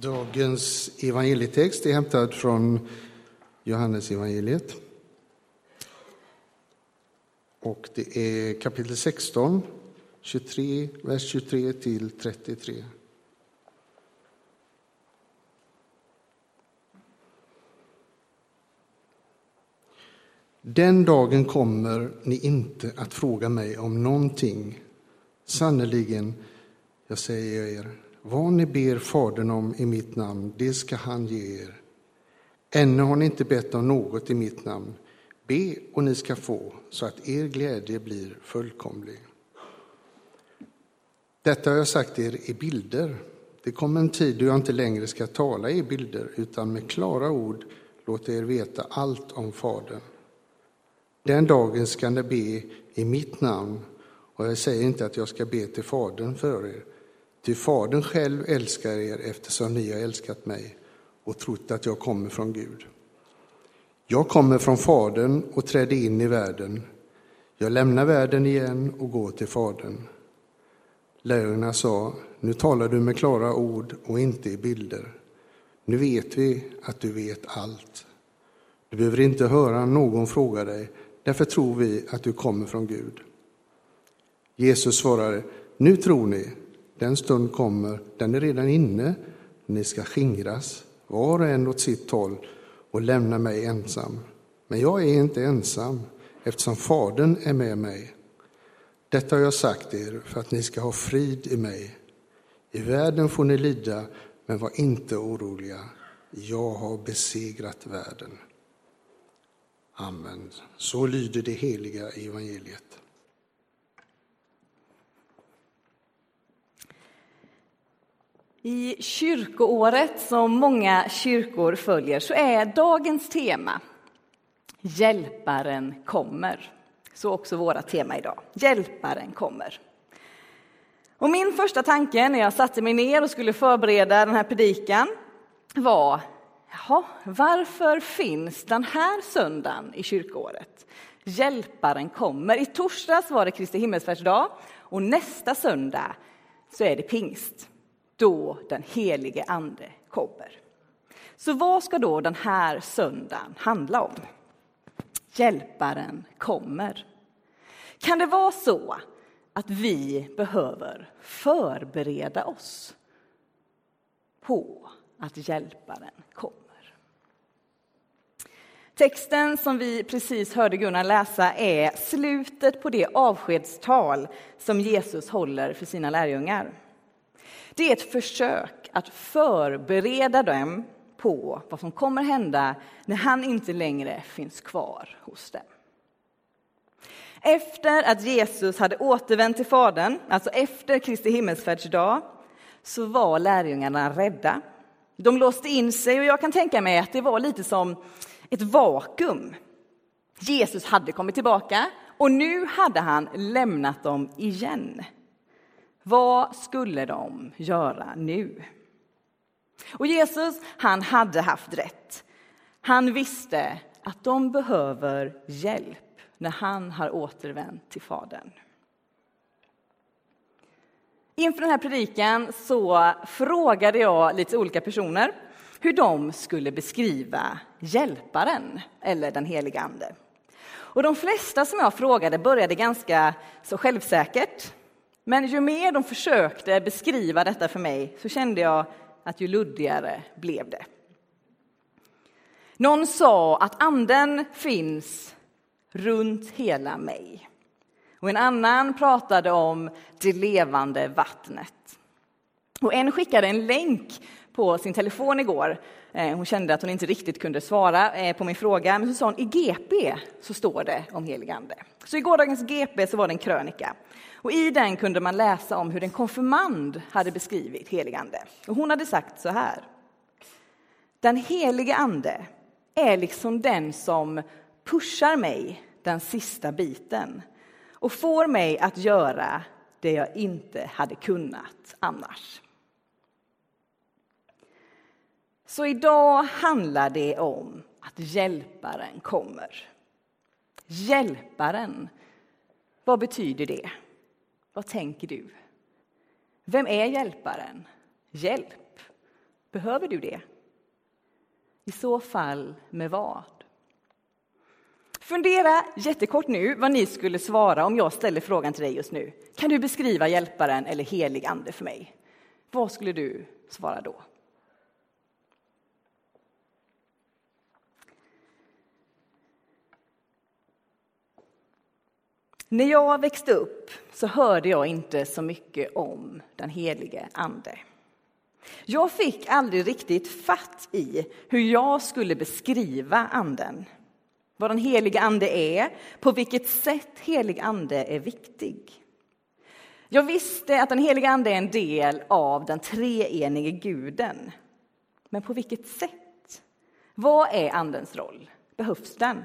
Dagens evangelietext är hämtad från Johannes evangeliet. Och det är kapitel 16, 23, vers 23 till 33. Den dagen kommer ni inte att fråga mig om någonting. Sannerligen, jag säger er, vad ni ber Fadern om i mitt namn, det ska han ge er. Ännu har ni inte bett om något i mitt namn. Be och ni ska få, så att er glädje blir fullkomlig. Detta har jag sagt er i bilder. Det kommer en tid då jag inte längre ska tala i bilder, utan med klara ord låta er veta allt om Fadern. Den dagen ska ni be i mitt namn, och jag säger inte att jag ska be till Fadern för er, Ty Fadern själv älskar er eftersom ni har älskat mig och trott att jag kommer från Gud. Jag kommer från Fadern och trädde in i världen. Jag lämnar världen igen och går till Fadern. Lärjungarna sa, nu talar du med klara ord och inte i bilder. Nu vet vi att du vet allt. Du behöver inte höra någon fråga dig, därför tror vi att du kommer från Gud. Jesus svarade, nu tror ni, den stund kommer, den är redan inne, ni ska skingras, var och en åt sitt håll och lämna mig ensam. Men jag är inte ensam, eftersom Fadern är med mig. Detta har jag sagt er för att ni ska ha frid i mig. I världen får ni lida, men var inte oroliga. Jag har besegrat världen. Amen. Så lyder det heliga evangeliet. I kyrkoåret som många kyrkor följer så är dagens tema Hjälparen kommer. Så också våra tema idag. Hjälparen kommer. Och min första tanke när jag satte mig ner och skulle förbereda den här predikan var Jaha, varför finns den här söndagen i kyrkoåret? Hjälparen kommer. I torsdags var det Kristi himmelsfärdsdag och nästa söndag så är det pingst då den helige Ande kommer. Så vad ska då den här söndagen handla om? Hjälparen kommer. Kan det vara så att vi behöver förbereda oss på att Hjälparen kommer? Texten som vi precis hörde Gunnar läsa är slutet på det avskedstal som Jesus håller för sina lärjungar. Det är ett försök att förbereda dem på vad som kommer hända när han inte längre finns kvar hos dem. Efter att Jesus hade återvänt till Fadern, alltså efter Kristi himmelsfärdsdag, så var lärjungarna rädda. De låste in sig och jag kan tänka mig att det var lite som ett vakuum. Jesus hade kommit tillbaka och nu hade han lämnat dem igen. Vad skulle de göra nu? Och Jesus, han hade haft rätt. Han visste att de behöver hjälp när han har återvänt till Fadern. Inför den här predikan så frågade jag lite olika personer hur de skulle beskriva Hjälparen, eller den helige Ande. Och de flesta som jag frågade började ganska så självsäkert. Men ju mer de försökte beskriva detta för mig så kände jag att ju luddigare blev det. Någon sa att anden finns runt hela mig. Och en annan pratade om det levande vattnet. Och en skickade en länk på sin telefon igår. Eh, hon kände att hon inte riktigt kunde svara eh, på min fråga, men så sa hon i GP så står det om helig ande. Så i gårdagens GP så var det en krönika och i den kunde man läsa om hur en konfirmand hade beskrivit helig ande. Och hon hade sagt så här. Den helige ande är liksom den som pushar mig den sista biten och får mig att göra det jag inte hade kunnat annars. Så idag handlar det om att Hjälparen kommer. Hjälparen, vad betyder det? Vad tänker du? Vem är Hjälparen? Hjälp. Behöver du det? I så fall med vad? Fundera jättekort nu vad ni skulle svara om jag ställer frågan till dig just nu. Kan du beskriva hjälparen eller helig ande för mig? Vad skulle du svara då? När jag växte upp så hörde jag inte så mycket om den helige Ande. Jag fick aldrig riktigt fatt i hur jag skulle beskriva Anden. Vad den helige Ande är, på vilket sätt helig Ande är viktig. Jag visste att den helige Ande är en del av den treenige guden. Men på vilket sätt? Vad är Andens roll? Behövs den?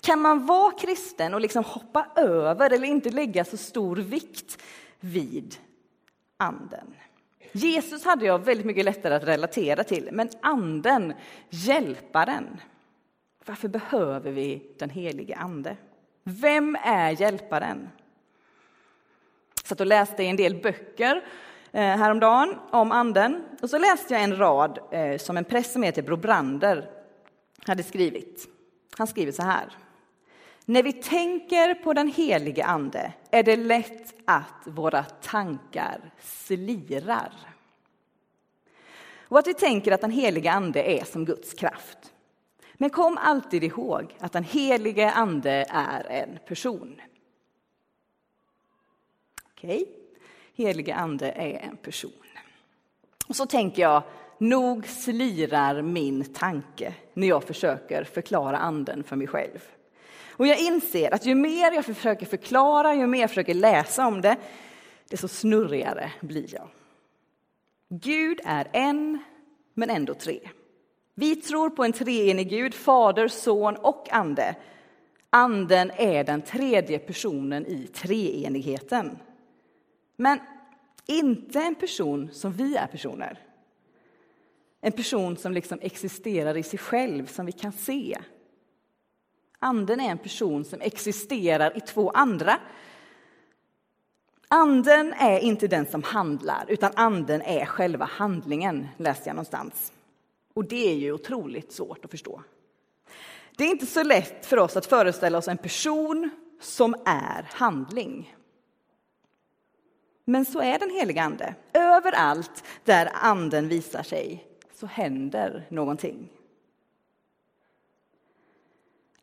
Kan man vara kristen och liksom hoppa över eller inte lägga så stor vikt vid anden? Jesus hade jag väldigt mycket lättare att relatera till, men anden, hjälparen. Varför behöver vi den helige ande? Vem är hjälparen? Jag satt och läste i en del böcker eh, häromdagen om anden och så läste jag en rad eh, som en präst som heter Brobrander hade skrivit. Han skriver så här. När vi tänker på den helige Ande är det lätt att våra tankar slirar. Och att vi tänker att den helige Ande är som Guds kraft. Men kom alltid ihåg att den helige Ande är en person. Okej, okay. helige Ande är en person. Och så tänker jag, nog slirar min tanke när jag försöker förklara anden för mig själv. Och jag inser att ju mer jag försöker förklara, ju mer jag försöker läsa om det, desto snurrigare blir jag. Gud är en, men ändå tre. Vi tror på en treenig Gud, Fader, Son och Ande. Anden är den tredje personen i treenigheten. Men inte en person som vi är personer. En person som liksom existerar i sig själv, som vi kan se. Anden är en person som existerar i två andra. Anden är inte den som handlar, utan anden är själva handlingen, läste jag någonstans. Och det är ju otroligt svårt att förstå. Det är inte så lätt för oss att föreställa oss en person som är handling. Men så är den heliga Ande. Överallt där anden visar sig så händer någonting.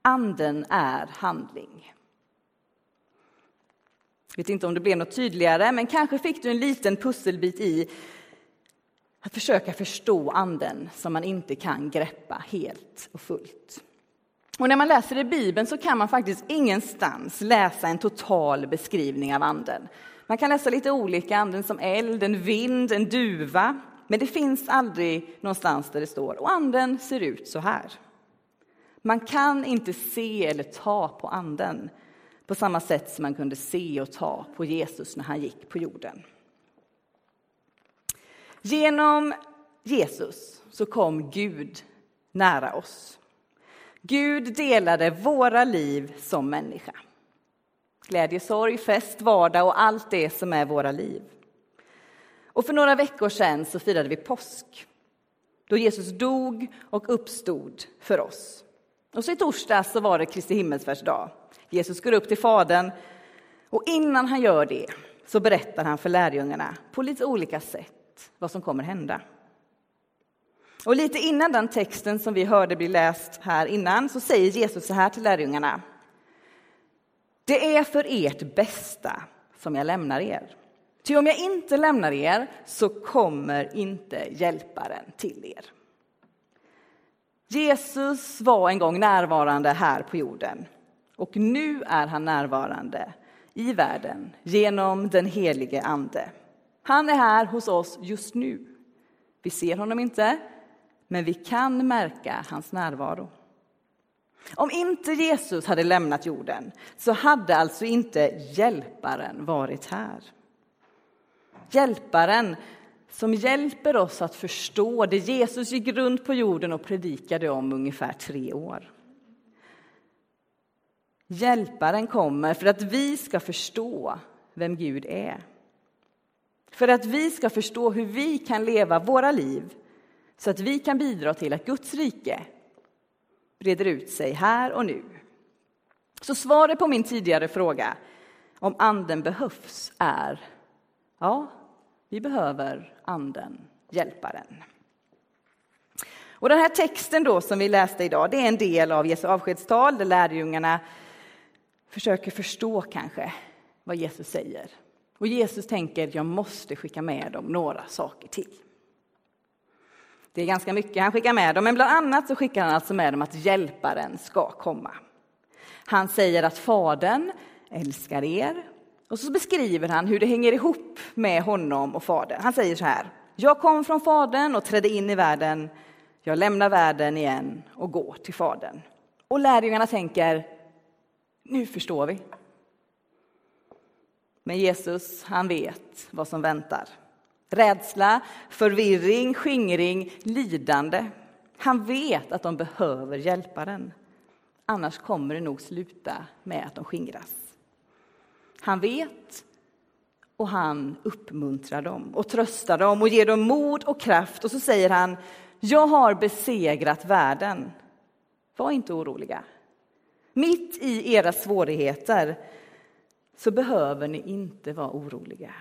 Anden är handling. Jag vet inte om det blev något tydligare, men kanske fick du en liten pusselbit i att försöka förstå anden som man inte kan greppa helt och fullt. Och när man läser i Bibeln så kan man faktiskt ingenstans läsa en total beskrivning av anden. Man kan läsa lite olika, anden som eld, en vind, en duva. Men det finns aldrig någonstans där det står, och anden ser ut så här. Man kan inte se eller ta på anden på samma sätt som man kunde se och ta på Jesus när han gick på jorden. Genom Jesus så kom Gud nära oss. Gud delade våra liv som människa. Glädje, sorg, fest, vardag och allt det som är våra liv. Och för några veckor sedan så firade vi påsk då Jesus dog och uppstod för oss. Och så i torsdags så var det Kristi himmelsfärdsdag. Jesus går upp till Fadern och innan han gör det så berättar han för lärjungarna på lite olika sätt vad som kommer hända. Och lite innan den texten som vi hörde bli läst här innan så säger Jesus så här till lärjungarna. Det är för ert bästa som jag lämnar er. Ty om jag inte lämnar er så kommer inte hjälparen till er. Jesus var en gång närvarande här på jorden och nu är han närvarande i världen genom den helige Ande. Han är här hos oss just nu. Vi ser honom inte, men vi kan märka hans närvaro. Om inte Jesus hade lämnat jorden så hade alltså inte Hjälparen varit här. Hjälparen som hjälper oss att förstå det Jesus gick runt på jorden och predikade om ungefär tre år. Hjälparen kommer för att vi ska förstå vem Gud är. För att vi ska förstå hur vi kan leva våra liv så att vi kan bidra till att Guds rike breder ut sig här och nu. Så svaret på min tidigare fråga om anden behövs är ja, vi behöver anden, hjälparen. Och den här texten då som vi läste idag, det är en del av Jesu avskedstal där lärjungarna försöker förstå kanske vad Jesus säger. Och Jesus tänker, jag måste skicka med dem några saker till. Det är ganska mycket han skickar med dem, men bland annat så skickar han alltså med dem att hjälparen ska komma. Han säger att Fadern älskar er och så beskriver han hur det hänger ihop med honom och Fadern. Han säger så här, jag kom från Fadern och trädde in i världen. Jag lämnar världen igen och går till Fadern. Och lärjungarna tänker, nu förstår vi. Men Jesus, han vet vad som väntar. Rädsla, förvirring, skingring, lidande. Han vet att de behöver hjälparen. Annars kommer det nog sluta med att de skingras. Han vet och han uppmuntrar dem och tröstar dem och ger dem mod och kraft. Och så säger han, jag har besegrat världen. Var inte oroliga. Mitt i era svårigheter så behöver ni inte vara oroliga.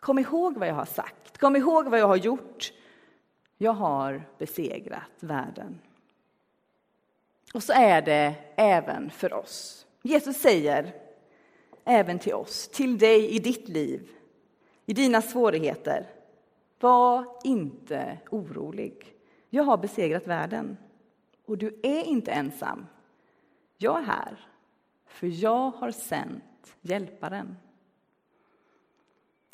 Kom ihåg vad jag har sagt, kom ihåg vad jag har gjort. Jag har besegrat världen. Och så är det även för oss. Jesus säger även till oss, till dig i ditt liv, i dina svårigheter. Var inte orolig. Jag har besegrat världen. Och du är inte ensam. Jag är här, för jag har sänt Hjälparen.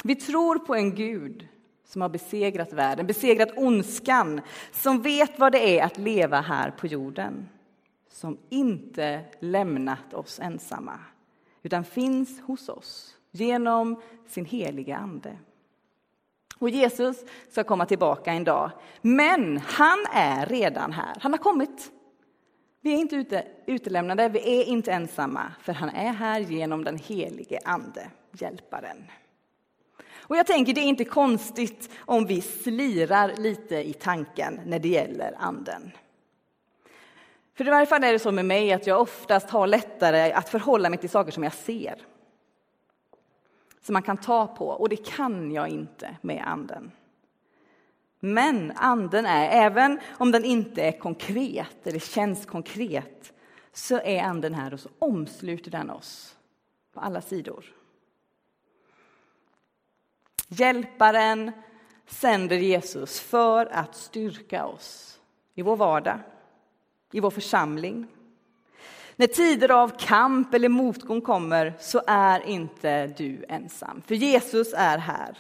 Vi tror på en Gud som har besegrat världen, besegrat ondskan, som vet vad det är att leva här på jorden, som inte lämnat oss ensamma, utan finns hos oss genom sin heliga Ande. Och Jesus ska komma tillbaka en dag, men han är redan här. Han har kommit. Vi är inte ute, utelämnade, vi är inte ensamma, för han är här genom den helige Ande, Hjälparen. Och jag tänker, det är inte konstigt om vi slirar lite i tanken när det gäller Anden. För i varje fall är det så med mig att jag oftast har lättare att förhålla mig till saker som jag ser. Som man kan ta på, och det kan jag inte med Anden. Men anden är, även om den inte är konkret eller känns konkret, så är anden här och så omsluter den oss på alla sidor. Hjälparen sänder Jesus för att styrka oss i vår vardag, i vår församling. När tider av kamp eller motgång kommer så är inte du ensam, för Jesus är här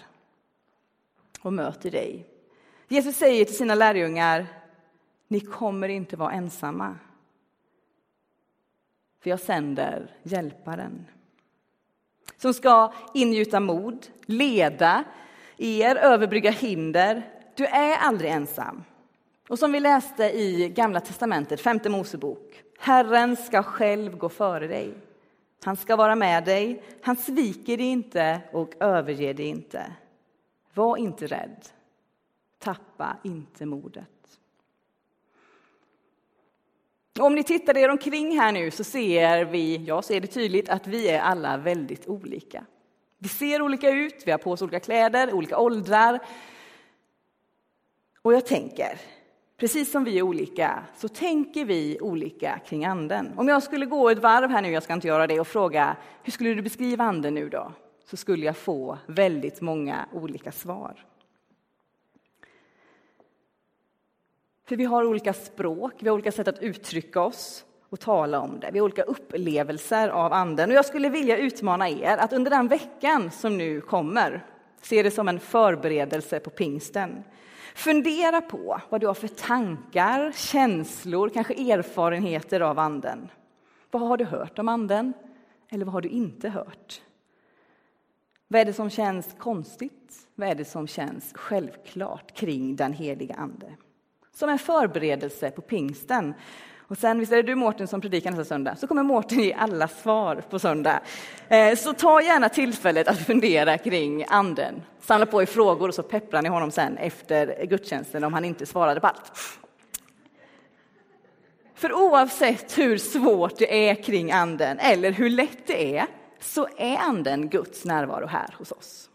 och möter dig. Jesus säger till sina lärjungar, ni kommer inte vara ensamma. För jag sänder Hjälparen som ska ingjuta mod, leda er, överbrygga hinder. Du är aldrig ensam. Och som vi läste i Gamla testamentet, femte Mosebok. Herren ska själv gå före dig. Han ska vara med dig. Han sviker dig inte och överger dig inte. Var inte rädd. Tappa inte modet. Om ni tittar er omkring här nu så ser vi, jag ser det tydligt, att vi är alla väldigt olika. Vi ser olika ut, vi har på oss olika kläder, olika åldrar. Och jag tänker, precis som vi är olika, så tänker vi olika kring anden. Om jag skulle gå ett varv här nu, jag ska inte göra det, och fråga hur skulle du beskriva anden nu då? Så skulle jag få väldigt många olika svar. För vi har olika språk, vi har olika sätt att uttrycka oss och tala om det. Vi har olika upplevelser av Anden. Och jag skulle vilja utmana er att under den veckan som nu kommer, se det som en förberedelse på pingsten. Fundera på vad du har för tankar, känslor, kanske erfarenheter av Anden. Vad har du hört om Anden? Eller vad har du inte hört? Vad är det som känns konstigt? Vad är det som känns självklart kring den heliga Ande? som en förberedelse på pingsten. Och sen, visst är det du Mårten som predikar nästa söndag, så kommer Mårten ge alla svar på söndag. Eh, så ta gärna tillfället att fundera kring anden. Samla på er frågor och så pepprar ni honom sen efter gudstjänsten om han inte svarade på allt. För oavsett hur svårt det är kring anden eller hur lätt det är, så är anden Guds närvaro här hos oss.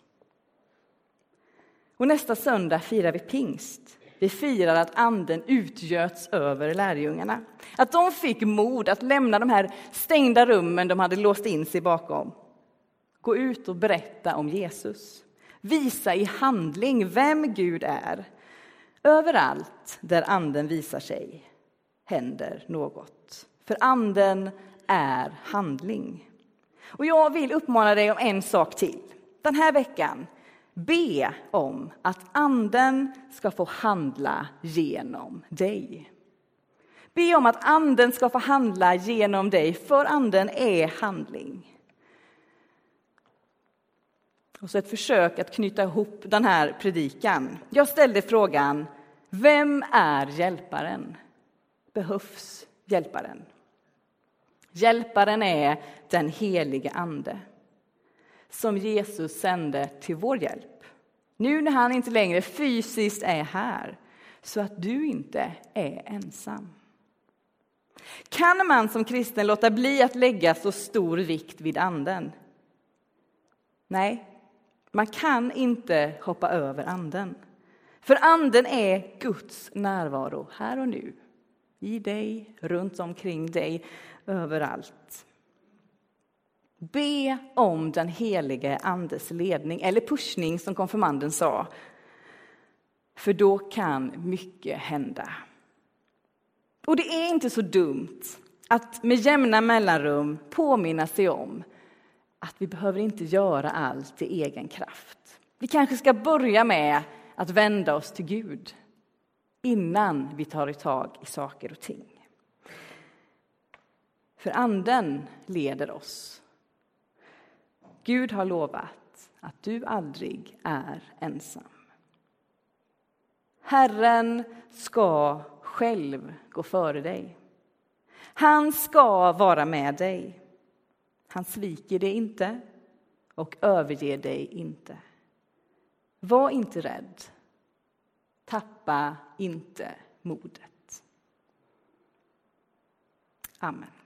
Och nästa söndag firar vi pingst. Vi firar att anden utgöts över lärjungarna. Att de fick mod att lämna de här stängda rummen de hade låst in sig bakom. Gå ut och berätta om Jesus. Visa i handling vem Gud är. Överallt där anden visar sig händer något. För anden är handling. Och jag vill uppmana dig om en sak till. Den här veckan Be om att Anden ska få handla genom dig. Be om att Anden ska få handla genom dig, för Anden är handling. Och så ett försök att knyta ihop den här predikan. Jag ställde frågan, vem är hjälparen? Behövs hjälparen? Hjälparen är den helige Ande som Jesus sände till vår hjälp. Nu när han inte längre fysiskt är här, så att du inte är ensam. Kan man som kristen låta bli att lägga så stor vikt vid anden? Nej, man kan inte hoppa över anden. För anden är Guds närvaro här och nu. I dig, runt omkring dig, överallt. Be om den helige Andes ledning, eller pushning som konfirmanden sa. För då kan mycket hända. Och det är inte så dumt att med jämna mellanrum påminna sig om att vi behöver inte göra allt i egen kraft. Vi kanske ska börja med att vända oss till Gud innan vi tar tag i saker och ting. För Anden leder oss Gud har lovat att du aldrig är ensam. Herren ska själv gå före dig. Han ska vara med dig. Han sviker dig inte och överger dig inte. Var inte rädd. Tappa inte modet. Amen.